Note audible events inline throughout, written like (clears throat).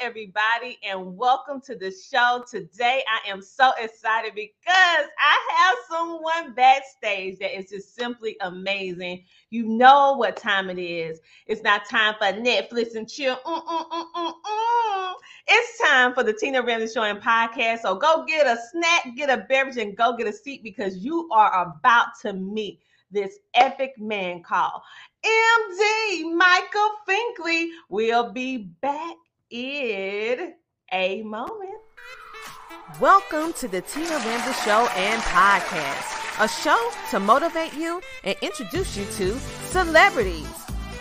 Everybody, and welcome to the show. Today, I am so excited because I have someone backstage that is just simply amazing. You know what time it is. It's not time for Netflix and chill. Mm-mm-mm-mm-mm. It's time for the Tina Ramsey Show and podcast. So go get a snack, get a beverage, and go get a seat because you are about to meet this epic man called MD Michael Finkley. We'll be back in a moment. Welcome to the Tina Ramsey Show and Podcast, a show to motivate you and introduce you to celebrities,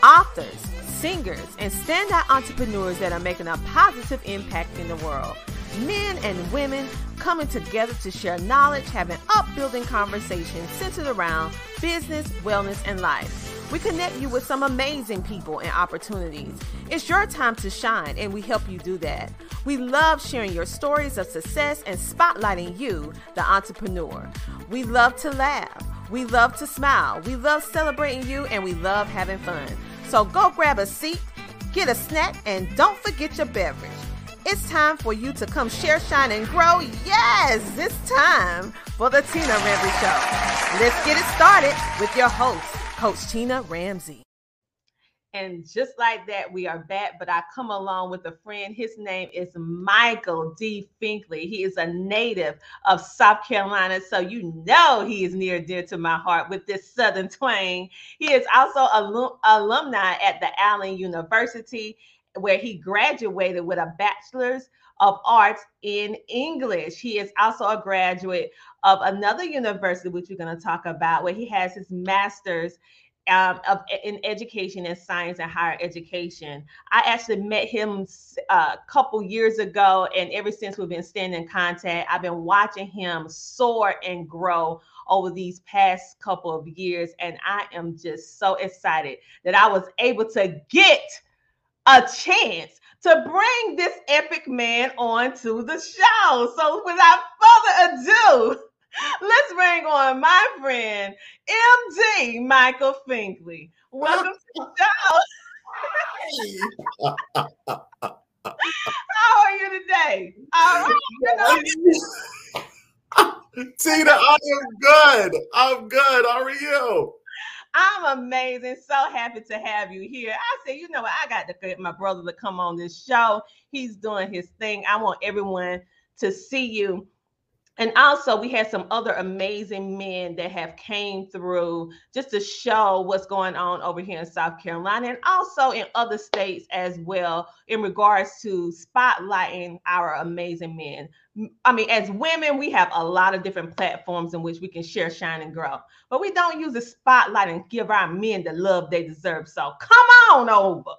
authors, singers, and standout entrepreneurs that are making a positive impact in the world. Men and women coming together to share knowledge, having upbuilding conversations centered around business, wellness, and life. We connect you with some amazing people and opportunities. It's your time to shine, and we help you do that. We love sharing your stories of success and spotlighting you, the entrepreneur. We love to laugh. We love to smile. We love celebrating you, and we love having fun. So go grab a seat, get a snack, and don't forget your beverage. It's time for you to come share, shine, and grow. Yes, it's time for the Tina Ramsey Show. Let's get it started with your host, Coach Tina Ramsey. And just like that, we are back. But I come along with a friend. His name is Michael D. Finkley. He is a native of South Carolina. So you know he is near dear to my heart with this Southern twang. He is also alum- alumni at the Allen University, where he graduated with a bachelor's of arts in English. He is also a graduate of another university, which we're going to talk about, where he has his master's um, of in education and science and higher education. I actually met him a uh, couple years ago, and ever since we've been staying in contact, I've been watching him soar and grow over these past couple of years, and I am just so excited that I was able to get a chance to bring this epic man onto the show. So, without further ado, (laughs) let's bring on my friend MD Michael Finkley. Welcome to the show. (laughs) How are you today? All right. (laughs) Tina, I am good. I'm good. How are you? I'm amazing. So happy to have you here. I said, you know what? I got to get my brother to come on this show. He's doing his thing. I want everyone to see you and also we had some other amazing men that have came through just to show what's going on over here in south carolina and also in other states as well in regards to spotlighting our amazing men. I mean as women we have a lot of different platforms in which we can share shine and grow. But we don't use the spotlight and give our men the love they deserve. So come on over.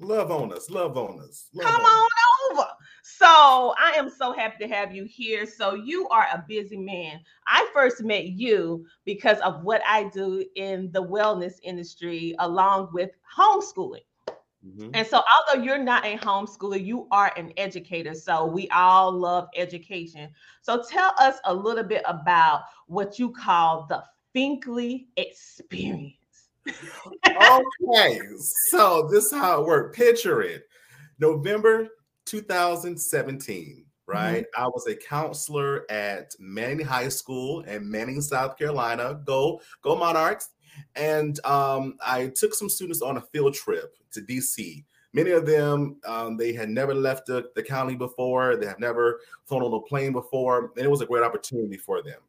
Love on us love on us love come on, on over so I am so happy to have you here. So you are a busy man. I first met you because of what I do in the wellness industry, along with homeschooling. Mm-hmm. And so, although you're not a homeschooler, you are an educator. So, we all love education. So, tell us a little bit about what you call the Finkley experience. okay, so this is how it worked. Picture it November 2017, right? Mm-hmm. I was a counselor at Manning High School in Manning, South Carolina. Go, go Monarchs. And um, I took some students on a field trip to DC. Many of them, um, they had never left the, the county before. They have never flown on a plane before. And it was a great opportunity for them.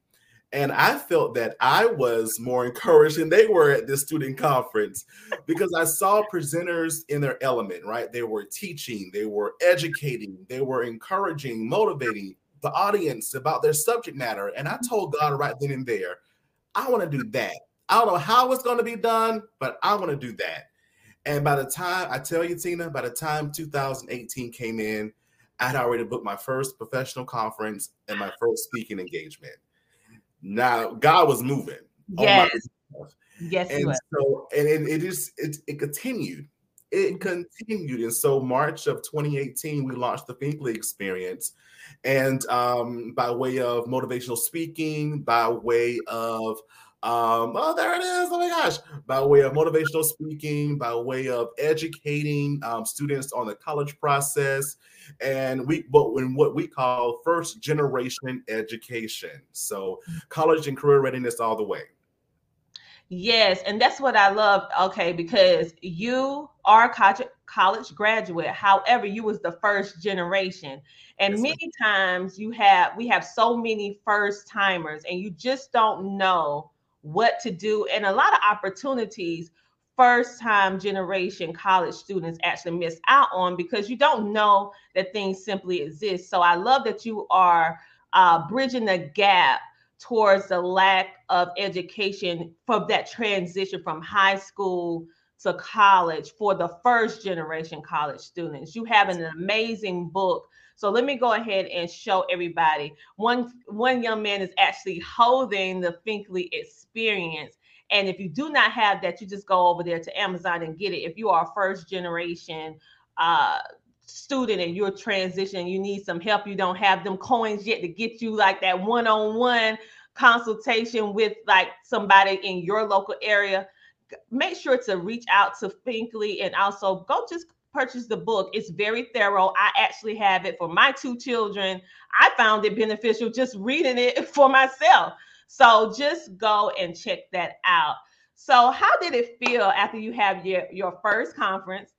And I felt that I was more encouraged than they were at this student conference because I saw presenters in their element, right? They were teaching, they were educating, they were encouraging, motivating the audience about their subject matter. And I told God right then and there, I want to do that. I don't know how it's going to be done, but I want to do that. And by the time I tell you, Tina, by the time 2018 came in, I had already booked my first professional conference and my first speaking engagement. Now God was moving. Yes. Yes. And so and it, it is it, it continued. It continued. And so March of 2018, we launched the Finkley experience. And um, by way of motivational speaking, by way of um, oh, there it is. Oh my gosh. By way of motivational speaking, by way of educating um, students on the college process, and we but in what we call first generation education. So college and career readiness all the way. Yes, and that's what I love. Okay, because you are a college graduate. However, you was the first generation, and many times you have we have so many first timers, and you just don't know what to do, and a lot of opportunities first time generation college students actually miss out on because you don't know that things simply exist. So I love that you are uh, bridging the gap towards the lack of education for that transition from high school to college for the first generation college students. You have an amazing book. So let me go ahead and show everybody. One one young man is actually holding the Finkley experience. And if you do not have that, you just go over there to Amazon and get it. If you are a first generation uh, student and you're transitioning, you need some help, you don't have them coins yet to get you like that one on one consultation with like somebody in your local area, make sure to reach out to Finkley and also go just purchase the book. It's very thorough. I actually have it for my two children. I found it beneficial just reading it (laughs) for myself. So just go and check that out. So how did it feel after you have your, your first conference?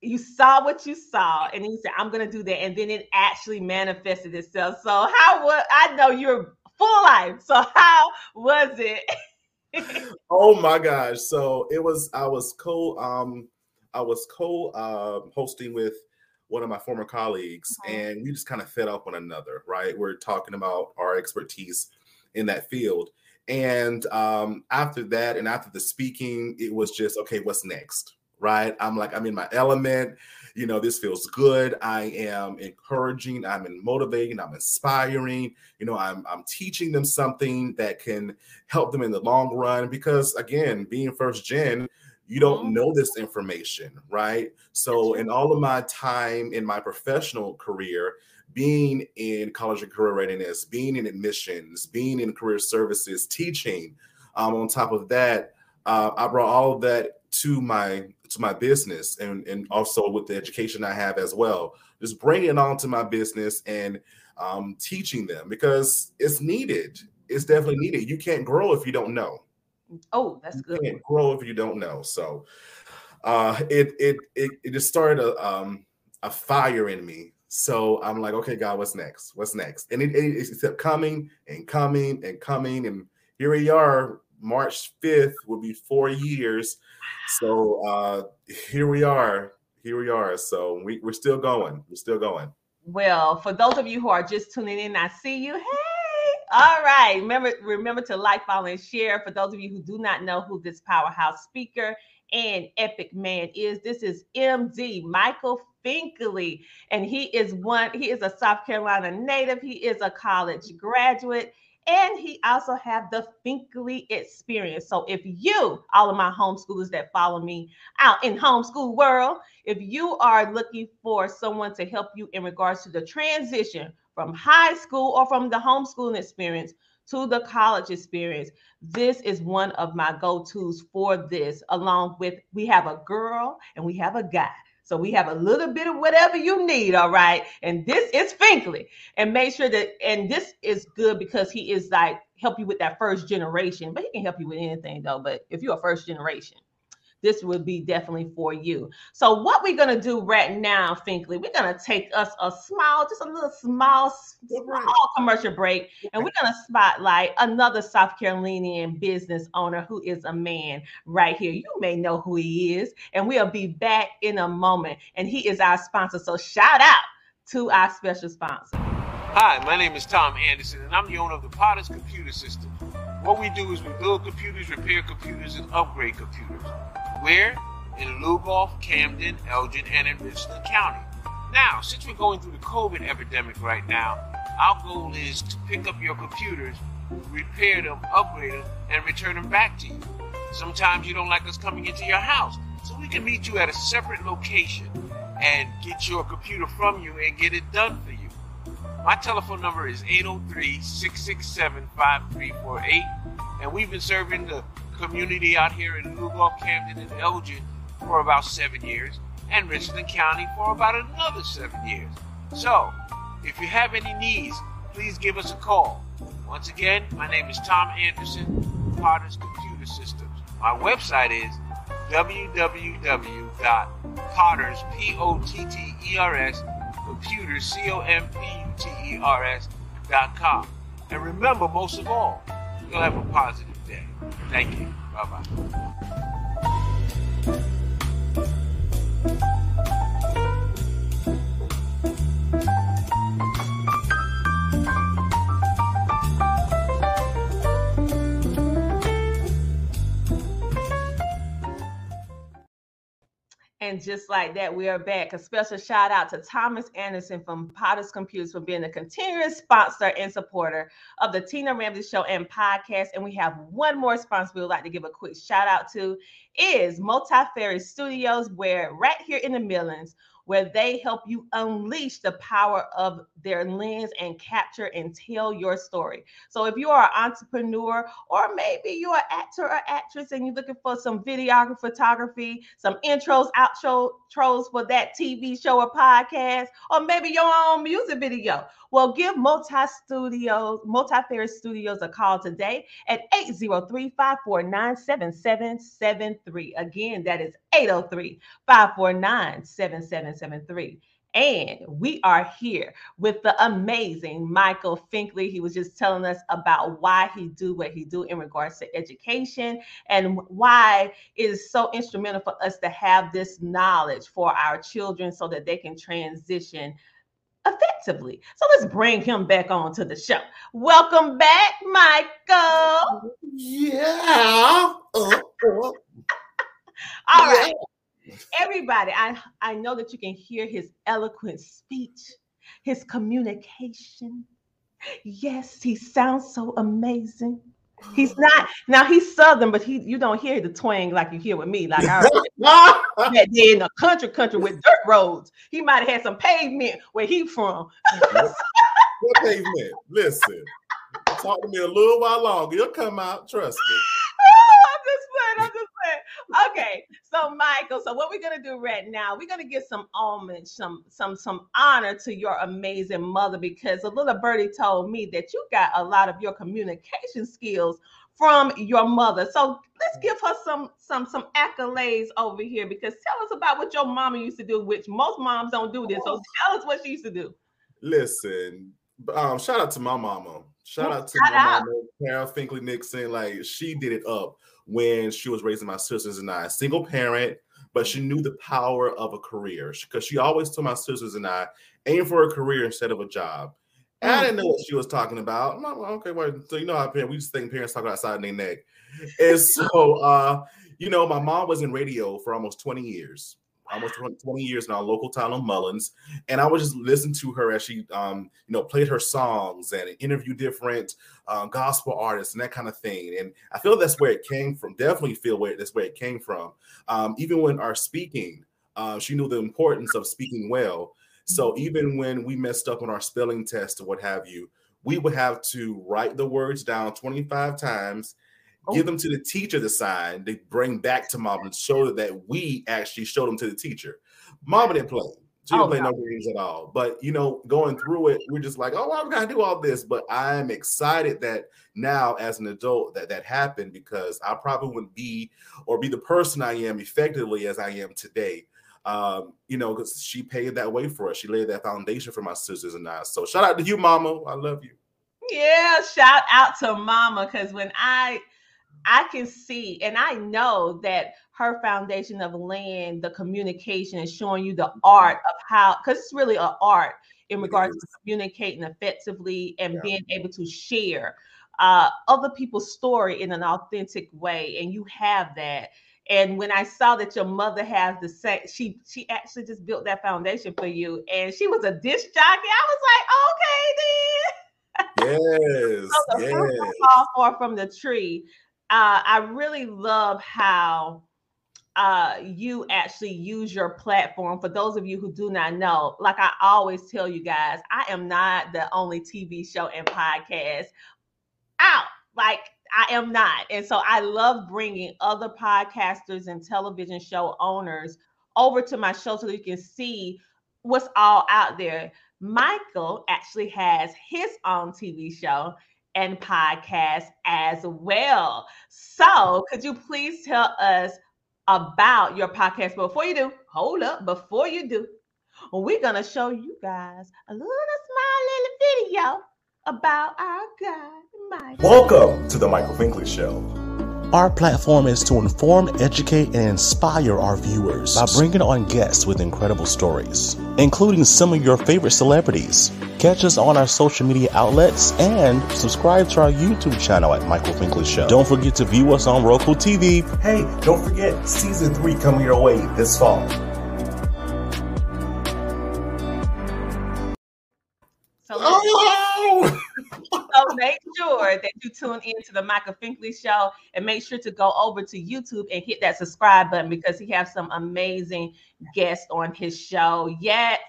You saw what you saw, and then you said, I'm gonna do that, and then it actually manifested itself. So how was I know you're full life. So how was it? (laughs) oh my gosh. So it was I was co um I was co uh, hosting with one of my former colleagues, uh-huh. and we just kind of fed off one another, right? We're talking about our expertise in that field. And um, after that, and after the speaking, it was just okay, what's next? Right? I'm like, I'm in my element. You know, this feels good. I am encouraging, I'm motivating, I'm inspiring. You know, I'm I'm teaching them something that can help them in the long run. Because again, being first gen, you don't mm-hmm. know this information, right? So, in all of my time in my professional career, being in college and career readiness, being in admissions, being in career services, teaching. Um, on top of that, uh, I brought all of that to my to my business and and also with the education I have as well. Just bringing it on to my business and um, teaching them because it's needed. It's definitely needed. You can't grow if you don't know. Oh, that's good. You can't grow if you don't know. So uh, it it it it just started a um, a fire in me so I'm like, okay, God, what's next? What's next? And it, it, it kept coming and coming and coming. And here we are. March 5th will be four years. So uh, here we are. Here we are. So we, we're still going. We're still going. Well, for those of you who are just tuning in, I see you. Hey, all right. Remember, remember to like, follow, and share. For those of you who do not know who this powerhouse speaker and epic man is, this is MD Michael Finkley, and he is one. He is a South Carolina native. He is a college graduate, and he also have the Finkley experience. So if you, all of my homeschoolers that follow me out in homeschool world, if you are looking for someone to help you in regards to the transition from high school or from the homeschooling experience to the college experience, this is one of my go-tos for this. Along with we have a girl and we have a guy So we have a little bit of whatever you need, all right. And this is Finkley, and make sure that and this is good because he is like help you with that first generation, but he can help you with anything though. But if you're a first generation, this would be definitely for you. So what we're gonna do right now, Finkley, we're gonna take us a small, just a little small, small commercial break, and we're gonna spotlight another South Carolinian business owner who is a man right here. You may know who he is, and we'll be back in a moment. And he is our sponsor. So shout out to our special sponsor. Hi, my name is Tom Anderson, and I'm the owner of the Potters Computer System. What we do is we build computers, repair computers, and upgrade computers. Where? In Lugoff, Camden, Elgin, and in Richland County. Now, since we're going through the COVID epidemic right now, our goal is to pick up your computers, repair them, upgrade them, and return them back to you. Sometimes you don't like us coming into your house, so we can meet you at a separate location and get your computer from you and get it done for you. My telephone number is 803 667 5348, and we've been serving the community out here in Lugoff, Camden, and Elgin for about seven years, and Richland County for about another seven years. So, if you have any needs, please give us a call. Once again, my name is Tom Anderson, Potters Computer Systems. My website is www.potters, P-O-T-T-E-R-S, computers, C-O-M-P-U-T-E-R-S dot com. And remember, most of all, you'll have a positive. Thank you. Bye-bye. And just like that, we are back. A special shout out to Thomas Anderson from Potters Computers for being a continuous sponsor and supporter of the Tina Ramsey Show and podcast. And we have one more sponsor we would like to give a quick shout out to is Multi Multifarious Studios, where right here in the Millings, where they help you unleash the power of their lens and capture and tell your story. So if you are an entrepreneur or maybe you're an actor or actress and you're looking for some videography, photography, some intros, outros for that TV show or podcast, or maybe your own music video, well, give Multi Studios, Multifarious Studios a call today at 803-549-7773. Again, that is 803-549-7773. And we are here with the amazing Michael Finkley. He was just telling us about why he do what he do in regards to education and why it is so instrumental for us to have this knowledge for our children so that they can transition effectively. So let's bring him back on to the show. Welcome back, Michael. Yeah. Uh, uh. (laughs) All right. Everybody, I, I know that you can hear his eloquent speech, his communication. Yes, he sounds so amazing. He's not now he's southern, but he you don't hear the twang like you hear with me. Like I (laughs) that day in the country, country with dirt roads. He might have had some pavement where he from. what pavement? Listen, talk to me a little while longer. You'll come out, trust me. I'm just playing. I'm just playing. Okay, so Michael, so what we're gonna do right now? We're gonna give some homage, some some some honor to your amazing mother because a little birdie told me that you got a lot of your communication skills from your mother. So let's give her some some some accolades over here because tell us about what your mama used to do, which most moms don't do this. So tell us what she used to do. Listen, um, shout out to my mama. Shout out to Shout my out. mama, Carol Finkley Nixon. Like she did it up when she was raising my sisters and I. Single parent, but she knew the power of a career because she always told my sisters and I aim for a career instead of a job. And I didn't know what she was talking about. I'm like, okay, well, so you know how parents, we just think parents talk outside their neck. And so, uh, you know, my mom was in radio for almost 20 years, almost 20 20 years in our local town of Mullins. And I would just listen to her as she, um, you know, played her songs and interviewed different uh, gospel artists and that kind of thing. And I feel that's where it came from. Definitely feel where that's where it came from. Um, even when our speaking, uh, she knew the importance of speaking well. So even when we messed up on our spelling test or what have you, we would have to write the words down 25 times, oh. give them to the teacher to sign. They bring back to mom and show that we actually showed them to the teacher. Mama didn't play. She didn't oh, play no games at all. But you know, going through it, we're just like, oh, I'm gonna do all this. But I'm excited that now, as an adult, that that happened because I probably wouldn't be or be the person I am effectively as I am today. Um, you know, because she paid that way for us. She laid that foundation for my sisters and I. So shout out to you, Mama. I love you. Yeah, shout out to Mama because when I I can see and I know that her foundation of land, the communication, and showing you the art of how, because it's really an art in regards to communicating effectively and yeah. being able to share uh, other people's story in an authentic way. And you have that. And when I saw that your mother has the same, she she actually just built that foundation for you, and she was a disc jockey. I was like, okay, then. (laughs) Yes, so the yes. fall far from the tree. Uh, I really love how uh, you actually use your platform. For those of you who do not know, like I always tell you guys, I am not the only TV show and podcast out. Like I am not. And so I love bringing other podcasters and television show owners over to my show so you can see what's all out there. Michael actually has his own TV show and podcast as well. So, could you please tell us about your podcast. Before you do, hold up. Before you do, we're gonna show you guys a little small little video about our guy, Mike. Welcome to the Michael Finkley Show. Our platform is to inform, educate, and inspire our viewers by bringing on guests with incredible stories, including some of your favorite celebrities. Catch us on our social media outlets and subscribe to our YouTube channel at Michael Finkley Show. Don't forget to view us on Roku TV. Hey, don't forget, season three coming your way this fall. Sure that you tune in to the Michael Finkley show and make sure to go over to YouTube and hit that subscribe button because he has some amazing guests on his show. Yet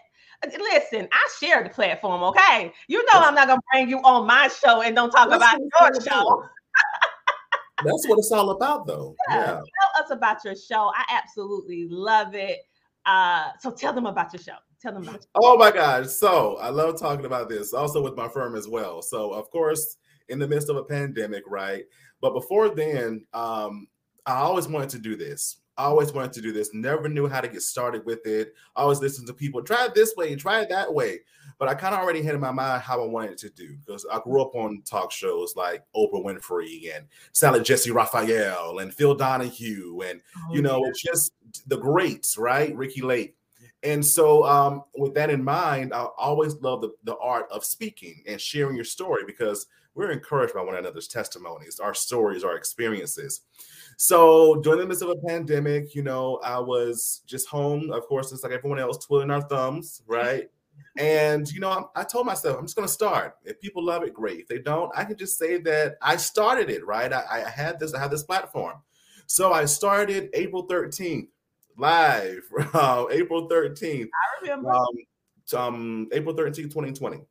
listen, I share the platform, okay? You know I'm not gonna bring you on my show and don't talk That's about your show. (laughs) That's what it's all about, though. Yeah. yeah. Tell us about your show. I absolutely love it. Uh, so tell them about your show. Tell them about. Oh my gosh! So I love talking about this. Also with my firm as well. So of course, in the midst of a pandemic, right? But before then, um, I always wanted to do this. I always wanted to do this. Never knew how to get started with it. I always listened to people try it this way, try it that way. But I kind of already had in my mind how I wanted it to do because I grew up on talk shows like Oprah Winfrey and Sally Jessy Raphael and Phil Donahue and oh, you know yeah. it's just the greats, right? Ricki Lake. And so, um, with that in mind, I always love the, the art of speaking and sharing your story because we're encouraged by one another's testimonies, our stories, our experiences. So during the midst of a pandemic, you know, I was just home, of course, just like everyone else, twiddling our thumbs, right? and you know, I, I told myself I'm just going to start. If people love it, great. If they don't, I can just say that I started it, right? I, I had this, I had this platform. So I started April 13th live, (laughs) uh, April 13th. I remember. Um, um, April 13th, 2020.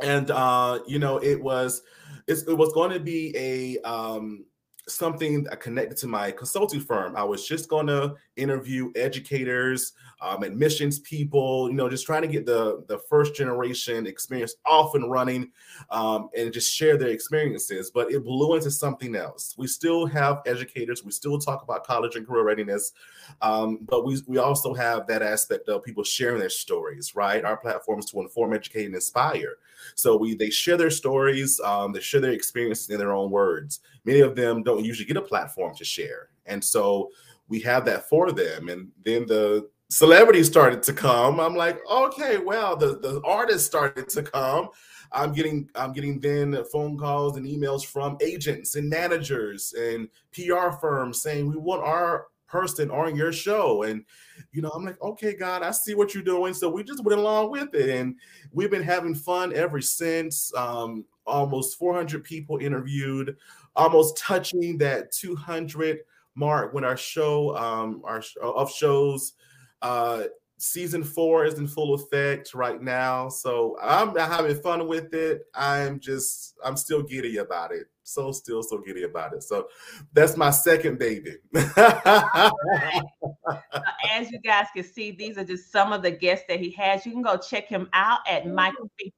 And uh, you know, it was it was going to be a um something connected to my consulting firm. I was just going to interview educators, um, admissions people, you know, just trying to get the the first generation experience off and running, um, and just share their experiences. But it blew into something else. We still have educators. We still talk about college and career readiness, um, but we we also have that aspect of people sharing their stories. Right, our platform is to inform, educate, and inspire. So we they share their stories, um, they share their experiences in their own words. Many of them don't usually get a platform to share, and so we have that for them. And then the celebrities started to come. I'm like, okay, well, the the artists started to come. I'm getting I'm getting then phone calls and emails from agents and managers and PR firms saying we want our person on your show. And, you know, I'm like, okay, God, I see what you're doing. So we just went along with it. And we've been having fun ever since. Um, almost 400 people interviewed, almost touching that 200 mark when our show, um, our of shows, uh, season four is in full effect right now, so I'm having fun with it. I'm just I'm still giddy about it. So still so giddy about it. So that's my second baby. (laughs) As you guys can see, these are just some of the guests that he has. You can go check him out at mm-hmm.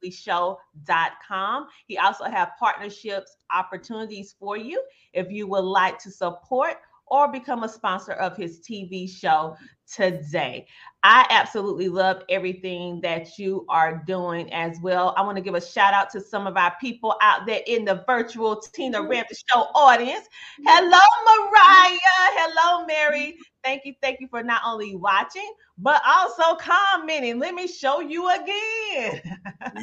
michaelfinkleyshow.com. He also have partnerships opportunities for you if you would like to support or become a sponsor of his TV show today. I absolutely love everything that you are doing as well. I want to give a shout out to some of our people out there in the virtual Tina Ramsey Show audience. Hello, Mariah. Hello, Mary. Thank you. Thank you for not only watching, but also commenting. Let me show you again.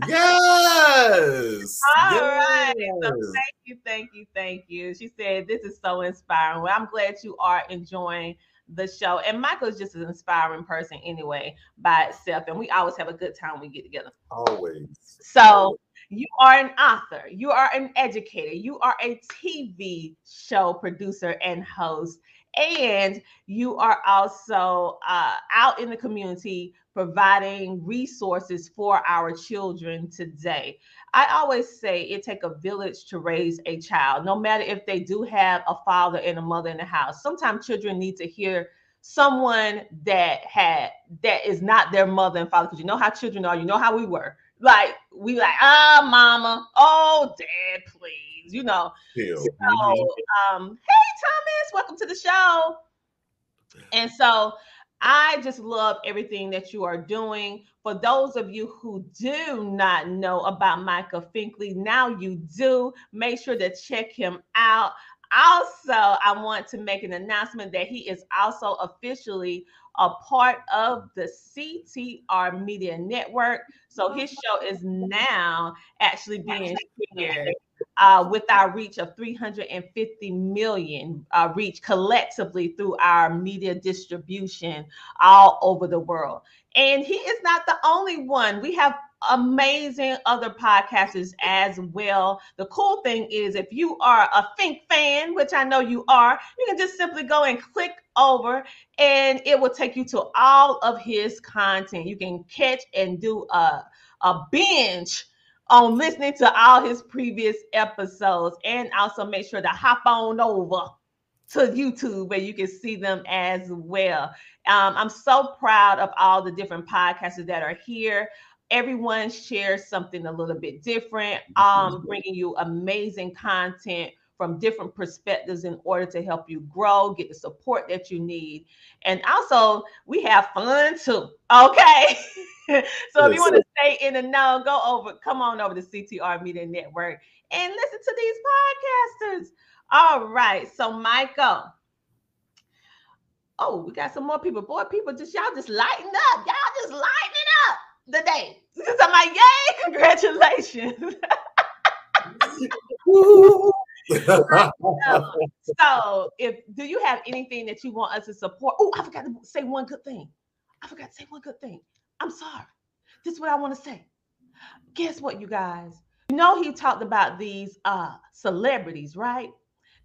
yes. (laughs) All yes. right. So thank you. Thank you. Thank you. She said, This is so inspiring. Well, I'm glad you are enjoying the show. And Michael's just an inspiring person anyway by itself. And we always have a good time when we get together. Always. So you are an author, you are an educator, you are a TV show producer and host, and you are also uh, out in the community providing resources for our children today. I always say it take a village to raise a child, no matter if they do have a father and a mother in the house. Sometimes children need to hear someone that had that is not their mother and father because you know how children are, you know how we were. Like we like, ah, mama, oh, dad, please, you know. So, um, hey, Thomas, welcome to the show. And so I just love everything that you are doing. For those of you who do not know about Micah Finkley, now you do. Make sure to check him out. Also, I want to make an announcement that he is also officially a part of the CTR Media Network. So his show is now actually being shared uh, with our reach of 350 million uh, reach collectively through our media distribution all over the world. And he is not the only one. We have amazing other podcasters as well. The cool thing is, if you are a Fink fan, which I know you are, you can just simply go and click over and it will take you to all of his content. You can catch and do a, a binge on listening to all his previous episodes and also make sure to hop on over to YouTube where you can see them as well. Um, I'm so proud of all the different podcasters that are here. Everyone shares something a little bit different, um, bringing you amazing content from different perspectives in order to help you grow, get the support that you need. And also, we have fun too. Okay. (laughs) (laughs) so if you want to stay in the know, go over, come on over to CTR Media Network and listen to these podcasters. All right. So, Michael. Oh, we got some more people. Boy, people just y'all just lighting up. Y'all just lighting up the day. (laughs) So I'm like, yay, congratulations. (laughs) so, if do you have anything that you want us to support? Oh, I forgot to say one good thing. I forgot to say one good thing. I'm sorry. This is what I want to say. Guess what, you guys? You know, he talked about these uh celebrities, right?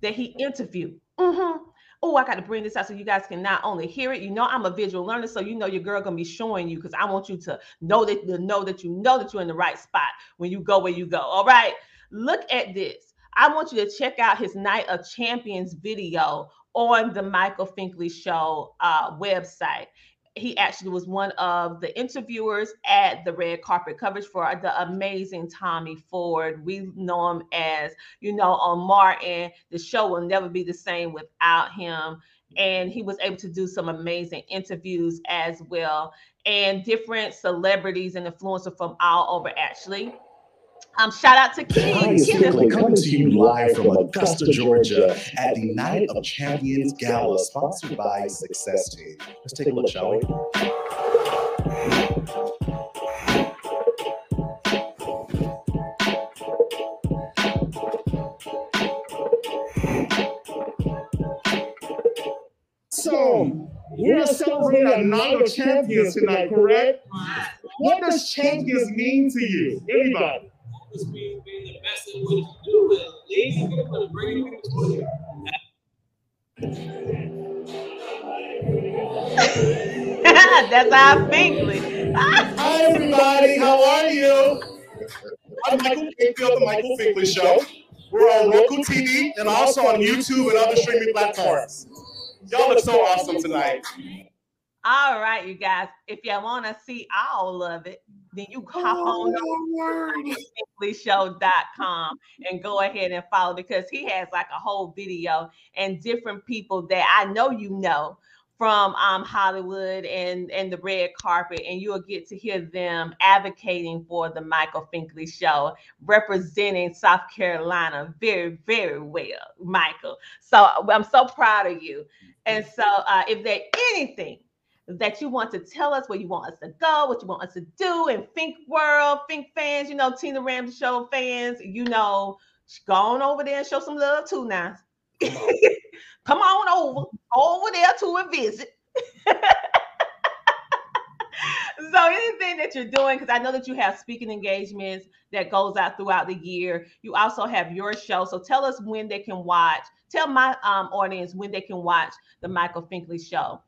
That he interviewed. Mm-hmm. Oh, I got to bring this out so you guys can not only hear it. You know, I'm a visual learner, so you know your girl gonna be showing you because I want you to know that to know that you know that you're in the right spot when you go where you go. All right. Look at this. I want you to check out his Night of Champions video on the Michael Finkley Show uh, website. He actually was one of the interviewers at the red carpet coverage for the amazing Tommy Ford. We know him as, you know, on Martin. The show will never be the same without him. And he was able to do some amazing interviews as well, and different celebrities and influencers from all over, actually. Um, shout out to King. Coming to you live from Augusta, Georgia at the Night of Champions Gala, sponsored by Success Team. Let's take a look, shall we? So, we're celebrating a night of champions tonight, correct? What does champions mean to you? Anybody? Was being, being the best at what you do and leading people and bringing people to you. (laughs) That's our Finkley. Hi, everybody. How are you? I'm Michael Finkley of the Michael Finkley Show. We're on Roku TV and also on YouTube and other streaming platforms. Y'all look so awesome tonight. All right, you guys. If y'all want to see all of it, then you hop on over to finkleyshow.com and go ahead and follow because he has like a whole video and different people that I know you know from um, Hollywood and and the red carpet, and you'll get to hear them advocating for the Michael Finkley show, representing South Carolina very very well, Michael. So I'm so proud of you. And so, uh, if there's anything that you want to tell us where you want us to go, what you want us to do in Fink World, Fink fans, you know, Tina Ramsey Show fans, you know, go on over there and show some love too now. Come on (laughs) over, over there to a visit. (laughs) so anything that you're doing, because I know that you have speaking engagements that goes out throughout the year. You also have your show. So tell us when they can watch. Tell my um, audience when they can watch the Michael Finkley show.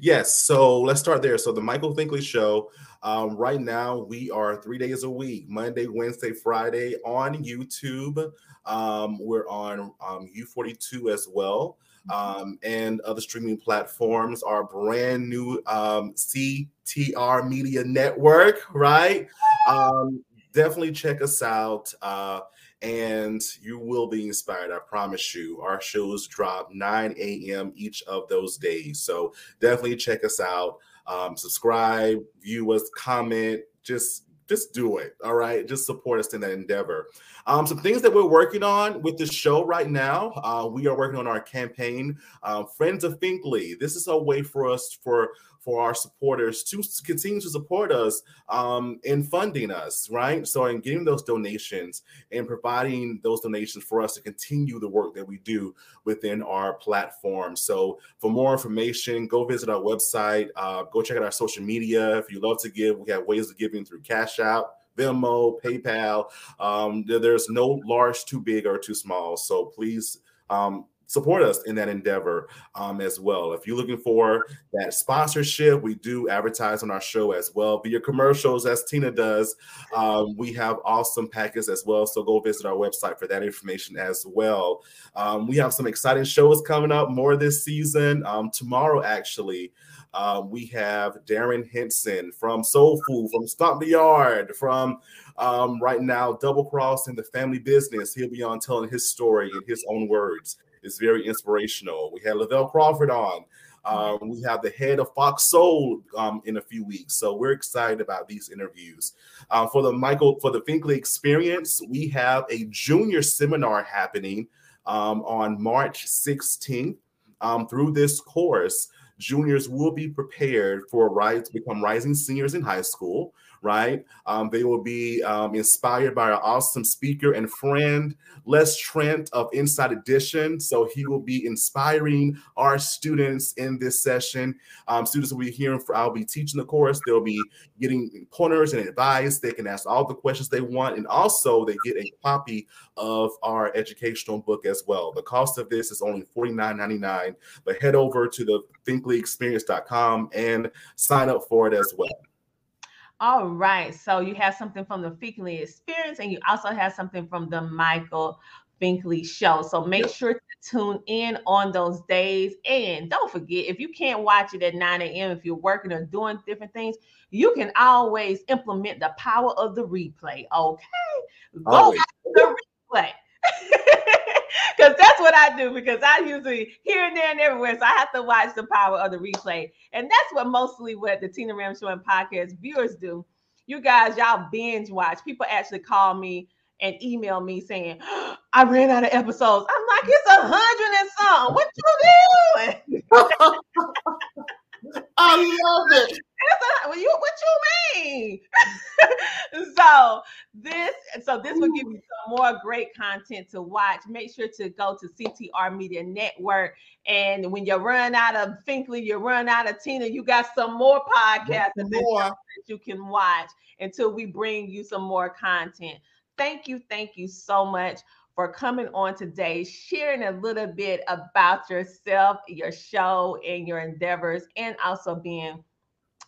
Yes. So let's start there. So the Michael Finkley show. Um, right now, we are three days a week Monday, Wednesday, Friday on YouTube. Um, we're on um, U42 as well. Um, and other streaming platforms, our brand new um, CTR Media Network, right? Um, definitely check us out. Uh, and you will be inspired. I promise you. Our shows drop 9 a.m. each of those days. So definitely check us out. Um, subscribe, view us, comment, just just do it. All right. Just support us in that endeavor. Um, some things that we're working on with the show right now. Uh, we are working on our campaign, uh, Friends of Finkley. This is a way for us for for our supporters to continue to support us um, in funding us, right? So, in getting those donations and providing those donations for us to continue the work that we do within our platform. So, for more information, go visit our website, uh, go check out our social media. If you love to give, we have ways of giving through Cash App. Venmo, PayPal. Um, there's no large, too big, or too small. So please um, support us in that endeavor um, as well. If you're looking for that sponsorship, we do advertise on our show as well via commercials, as Tina does. Um, we have awesome packets as well. So go visit our website for that information as well. Um, we have some exciting shows coming up more this season. Um, tomorrow, actually. Um, we have Darrin Henson from Soul Food, from Stomp the Yard, from um, right now Double Cross in the Family Business. He'll be on telling his story in his own words. It's very inspirational. We had Lavell Crawford on. Um, we have the head of Fox Soul um, in a few weeks, so we're excited about these interviews. Uh, for the Michael for the Finkley Experience, we have a junior seminar happening um, on March 16th. Um, through this course, juniors will be prepared for rise to become rising seniors in high school right? Um, they will be um, inspired by our awesome speaker and friend, Les Trent of Inside Edition. So he will be inspiring our students in this session. Um, students will be hearing, for, I'll be teaching the course. They'll be getting pointers and advice. They can ask all the questions they want. And also they get a copy of our educational book as well. The cost of this is only $49.99, but head over to the finkleyexperience.com and sign up for it as well. All right. So you have something from the Finkley experience, and you also have something from the Michael Finkley show. So make sure to tune in on those days. And don't forget, if you can't watch it at 9 a.m., if you're working or doing different things, you can always implement the power of the replay. Okay. Go the replay. (laughs) (laughs) because that's what I do. Because I usually here and there and everywhere, so I have to watch the power of the replay, and that's what mostly what the Tina Ram Show and podcast viewers do. You guys, y'all binge watch. People actually call me and email me saying, "I ran out of episodes." I'm like, "It's a hundred and something. What you doing?" (laughs) I love it. (laughs) What you, what you mean? (laughs) so this, so this will give you some more great content to watch. Make sure to go to CTR Media Network. And when you run out of Finkley, you run out of Tina, you got some more podcasts more. that you can watch until we bring you some more content. Thank you, thank you so much for coming on today, sharing a little bit about yourself, your show, and your endeavors, and also being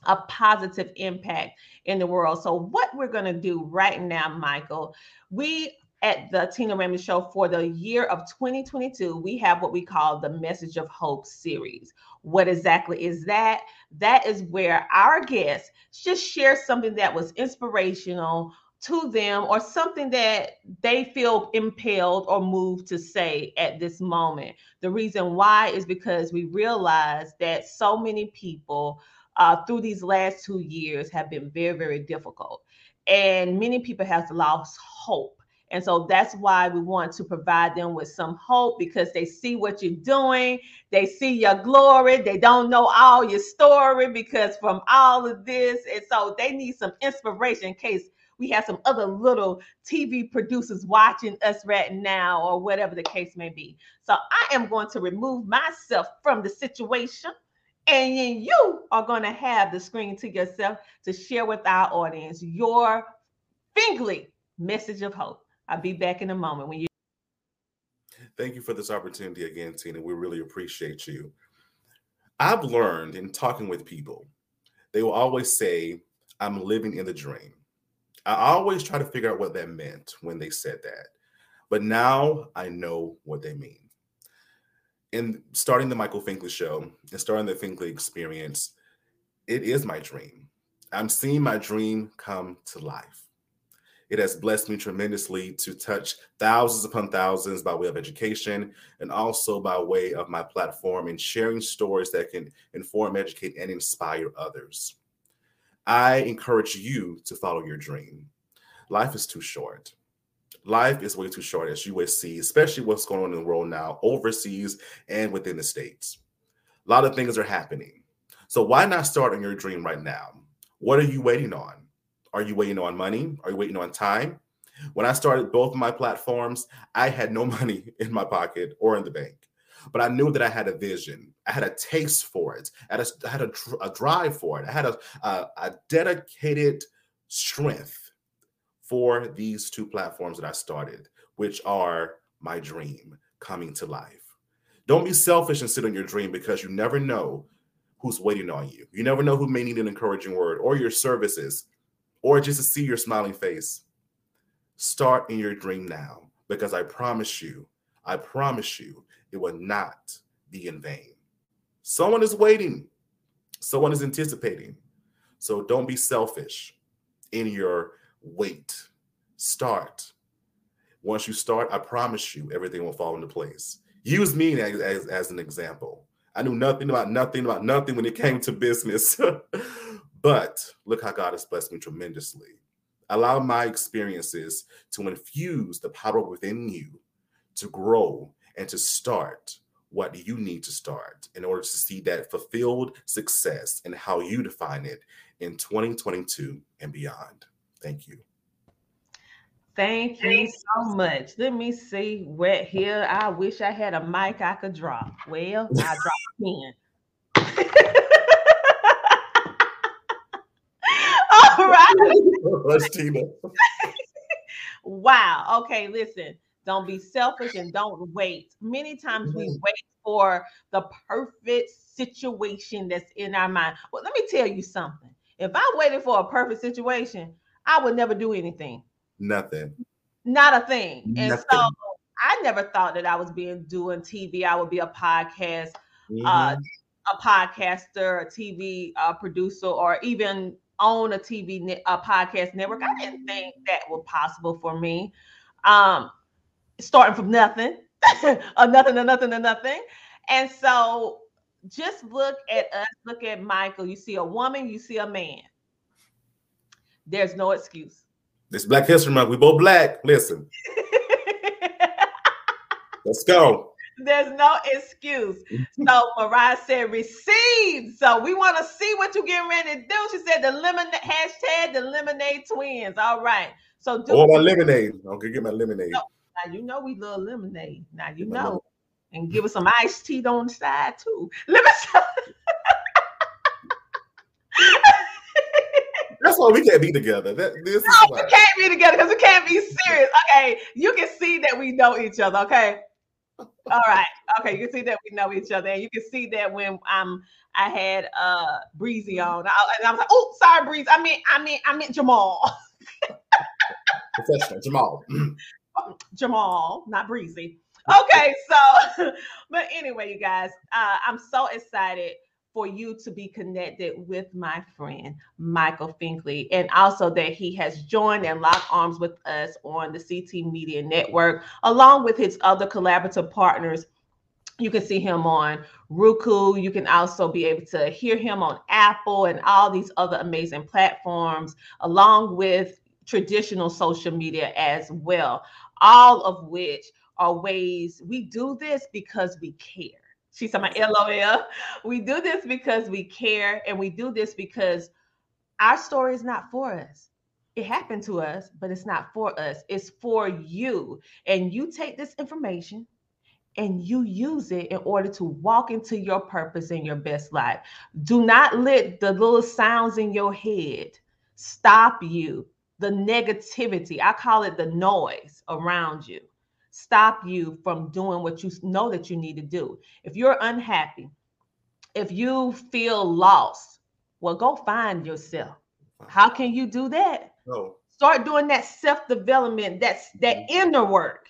a positive impact in the world. So, what we're going to do right now, Michael, we at the Tina Ramsey Show for the year of 2022, we have what we call the Message of Hope series. What exactly is that? That is where our guests just share something that was inspirational to them or something that they feel impelled or moved to say at this moment. The reason why is because we realize that so many people uh, through these last two years have been very, very difficult. And many people have lost hope. And so that's why we want to provide them with some hope because they see what you're doing. They see your glory. They don't know all your story because from all of this. And so they need some inspiration in case we have some other little TV producers watching us right now or whatever the case may be. So I am going to remove myself from the situation. And then you are going to have the screen to yourself to share with our audience your Finkley message of hope. I'll be back in a moment when you. Thank you for this opportunity again, Tina. We really appreciate you. I've learned in talking with people, they will always say, I'm living in the dream. I always try to figure out what that meant when they said that. But now I know what they mean. In starting the Michael Finkley show and starting the Finkley experience, it is my dream. I'm seeing my dream come to life. It has blessed me tremendously to touch thousands upon thousands by way of education and also by way of my platform and sharing stories that can inform, educate, and inspire others. I encourage you to follow your dream. Life is too short. Life is way too short, as you would see, especially what's going on in the world now, overseas and within the States. A lot of things are happening. So, why not start on your dream right now? What are you waiting on? Are you waiting on money? Are you waiting on time? When I started both of my platforms, I had no (laughs) money in my pocket or in the bank, but I knew that I had a vision. I had a taste for it. I had a, I had a, a drive for it. I had a, a, a dedicated strength for these two platforms that I started, which are my dream coming to life. Don't be selfish and sit on your dream because you never know who's waiting on you. You never know who may need an encouraging word or your services or just to see your smiling face. Start in your dream now because I promise you, I promise you, it will not be in vain. Someone is waiting, someone is anticipating. So don't be selfish in your wait. Start. Once you start, I promise you, everything will fall into place. Use me as, as, as an example. I knew nothing about nothing about nothing when it came to business. (laughs) But look how God has blessed me tremendously. Allow my experiences to infuse the power within you to grow and to start what you need to start in order to see that fulfilled success and how you define it in 2022 and beyond. Thank you. Thank you so much. Let me see where here. I wish I had a mic I could drop. Well, I dropped 10. (laughs) (laughs) right. Tina. (laughs) wow. Okay, listen. Don't be selfish and don't wait. Many times we wait for the perfect situation that's in our mind. Well, let me tell you something. If I waited for a perfect situation, I would never do anything. Nothing. Not a thing. Nothing. And so I never thought that I was being doing TV. I would be a podcast, uh, mm-hmm. uh, a podcaster, a TV uh, producer, or even own a TV ne- a podcast network. I didn't think that was possible for me. Um, starting from nothing, (laughs) a nothing, a nothing, a nothing. And so just look at us, look at Michael. You see a woman, you see a man. There's no excuse. This Black History Month. We both black. Listen. (laughs) Let's go. There's no excuse. So Mariah said, receive. So we want to see what you're getting ready to do. She said the lemonade hashtag the lemonade twins. All right. So do oh my lemonade. Okay, get my lemonade. No, now you know we love lemonade. Now you know. And give us some iced tea on the side too. Let me That's why we can't be together. That this no, we can't be together because we can't be serious. Okay, you can see that we know each other. Okay, All right. Okay. You can see that we know each other. And you can see that when um I had uh Breezy on. I, and I was like, oh, sorry, Breezy. I mean, I mean, I meant Jamal. (laughs) Professional Jamal. (clears throat) Jamal, not Breezy. (laughs) Okay, so (laughs) but anyway, you guys, uh, I'm so excited for you to be connected with my friend Michael Finkley, and also that he has joined and locked arms with us on the CTR Media Network, along with his other collaborative partners. You can see him on Roku. You can also be able to hear him on Apple and all these other amazing platforms, along with traditional social media as well, all of which are ways we do this because we care. She's talking about LOL. We do this because we care, and we do this because our story is not for us. It happened to us, but it's not for us. It's for you. And you take this information and you use it in order to walk into your purpose and your best life. Do not let the little sounds in your head stop you. The negativity, I call it the noise around you stop you from doing what you know that you need to do. If you're unhappy, if you feel lost, well, go find yourself. How can you do that? No. Start doing that self-development, that's that mm-hmm. inner work,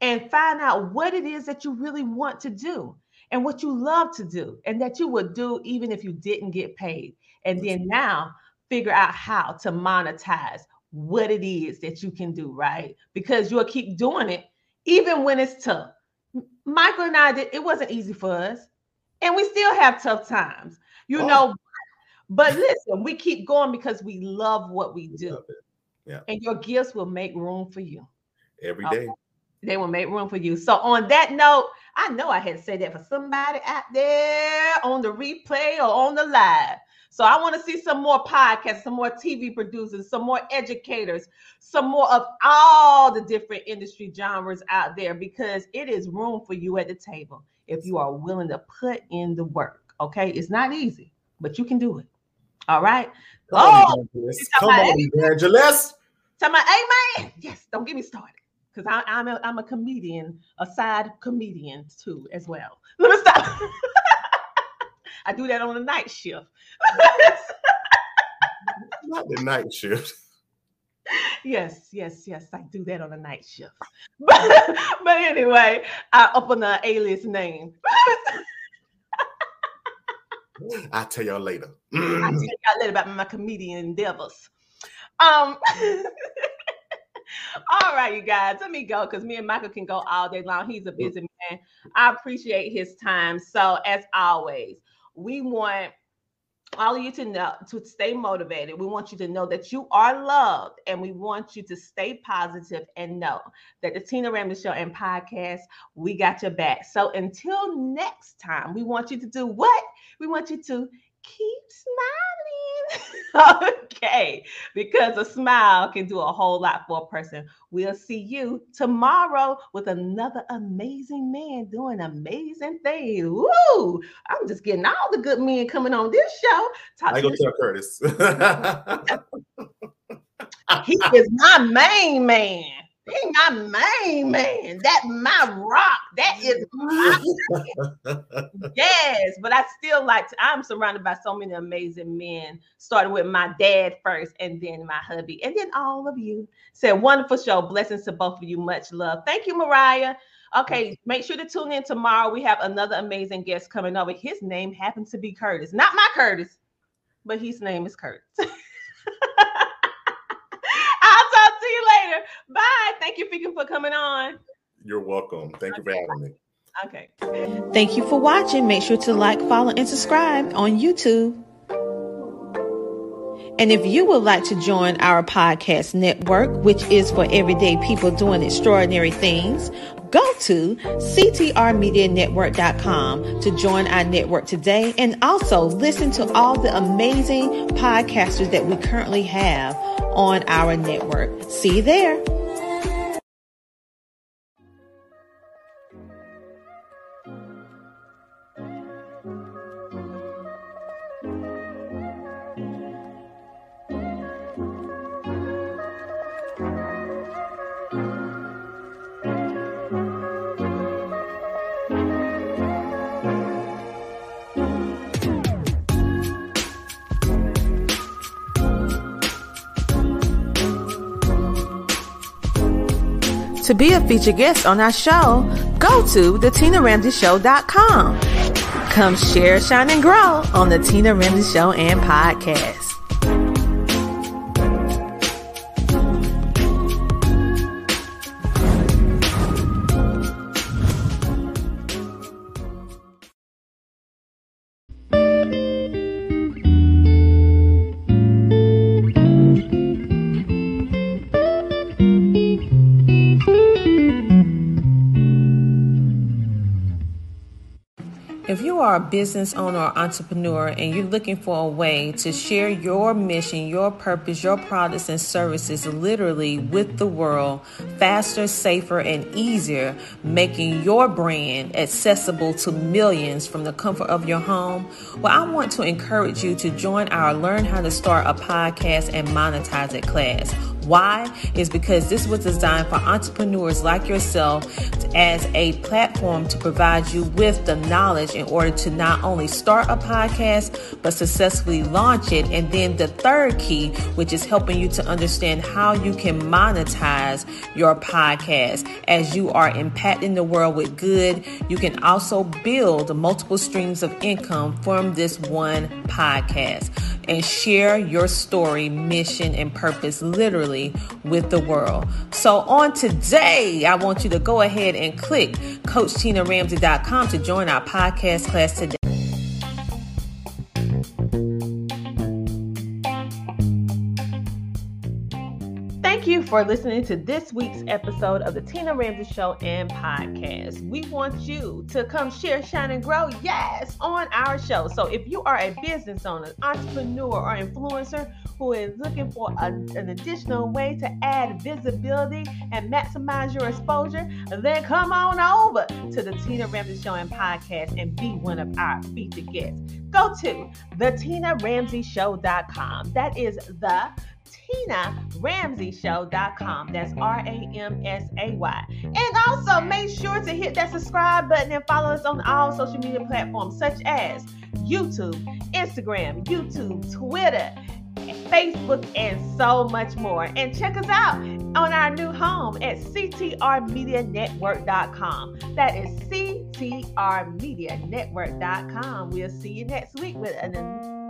and find out what it is that you really want to do and what you love to do, and that you would do even if you didn't get paid. And then now figure out how to monetize what it is that you can do, right? Because you'll keep doing it even when it's tough. Michael and I did, it wasn't easy for us. And we still have tough times, you oh. know. But listen, we keep going because we love what we do. Yeah. And your gifts will make room for you. Every day. Okay. They will make room for you. So on that note, I know I had to say that for somebody out there on the replay or on the live. So I want to see some more podcasts, some more TV producers, some more educators, some more of all the different industry genres out there because it is room for you at the table if you are willing to put in the work. Okay, it's not easy, but you can do it. All right. Come oh, on, Come on, evangelist. Tell my amen. Yes, don't get me started because I'm a, I'm a comedian, a side comedian too, as well. Let me stop. (laughs) I do that on the night shift. Not the night shift. Yes, yes, yes. I do that on the night shift. But, (laughs) but anyway, I open the alias name. I'll tell y'all later. (clears throat) I'll tell y'all later about my comedian endeavors. Um (laughs) all right, you guys, let me go because me and Michael can go all day long. He's a busy man. I appreciate his time. So, as always, we want all of you to know to stay motivated. We want you to know that you are loved, and we want you to stay positive and know that the Tina Ramsay Show and podcast, we got your back. So until next time, we want you to do what? We want you to keep smiling. (laughs) okay, because a smile can do a whole lot for a person. We'll see you tomorrow with another amazing man doing amazing things. Woo! I'm just getting all the good men coming on this show. Talk I go tell Curtis. (laughs) he is my main man. He my main man. That my rock. That is my (laughs) yes. But I still like to, I'm surrounded by so many amazing men. Starting with my dad first, and then my hubby, and then all of you. Said wonderful show. Blessings to both of you. Much love. Thank you, Mariah. Okay, make sure to tune in tomorrow. We have another amazing guest coming over. His name happens to be Curtis, not my Curtis, but his name is Curtis. (laughs) you later. Bye. Thank you, Fika, for coming on. You're welcome. Thank you for having me. Okay. Thank you for watching. Make sure to like, follow, and subscribe on YouTube. And if you would like to join our podcast network, which is for everyday people doing extraordinary things, go to ctrmedianetwork.com to join our network today and also listen to all the amazing podcasters that we currently have on our network. See you there. To be a featured guest on our show, go to thetinaramsayshow.com. Come share, shine, and grow on the Tina Ramsay Show and podcast. You are a business owner or entrepreneur and you're looking for a way to share your mission, your purpose, your products and services literally with the world faster, safer, and easier, making your brand accessible to millions from the comfort of your home, well, I want to encourage you to join our Learn How to Start a Podcast and Monetize It class. Why? Is because this was designed for entrepreneurs like yourself as a platform to provide you with the knowledge in order to not only start a podcast, but successfully launch it. And then the third key, which is helping you to understand how you can monetize your podcast as you are impacting the world with good. You can also build multiple streams of income from this one podcast and share your story, mission, and purpose literally with the world. So, on today, I want you to go ahead and click CoachTinaRamsay.com to join our podcast class today. For listening to this week's episode of the Tina Ramsay Show and Podcast. We want you to come share, shine, and grow, yes, on our show. So if you are a business owner, entrepreneur, or influencer who is looking for a, an additional way to add visibility and maximize your exposure, then come on over to the Tina Ramsay Show and Podcast and be one of our featured guests. Go to thetinaramsayshow.com. That is the TinaRamsayShow.com. That's R A M S A Y. And also make sure to hit that subscribe button and follow us on all social media platforms such as YouTube, Instagram, YouTube, Twitter, Facebook, and so much more. And check us out on our new home at CTRMediaNetwork.com. That is CTRMediaNetwork.com. We'll see you next week with an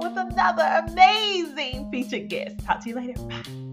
with another amazing featured guest. Talk to you later. Bye.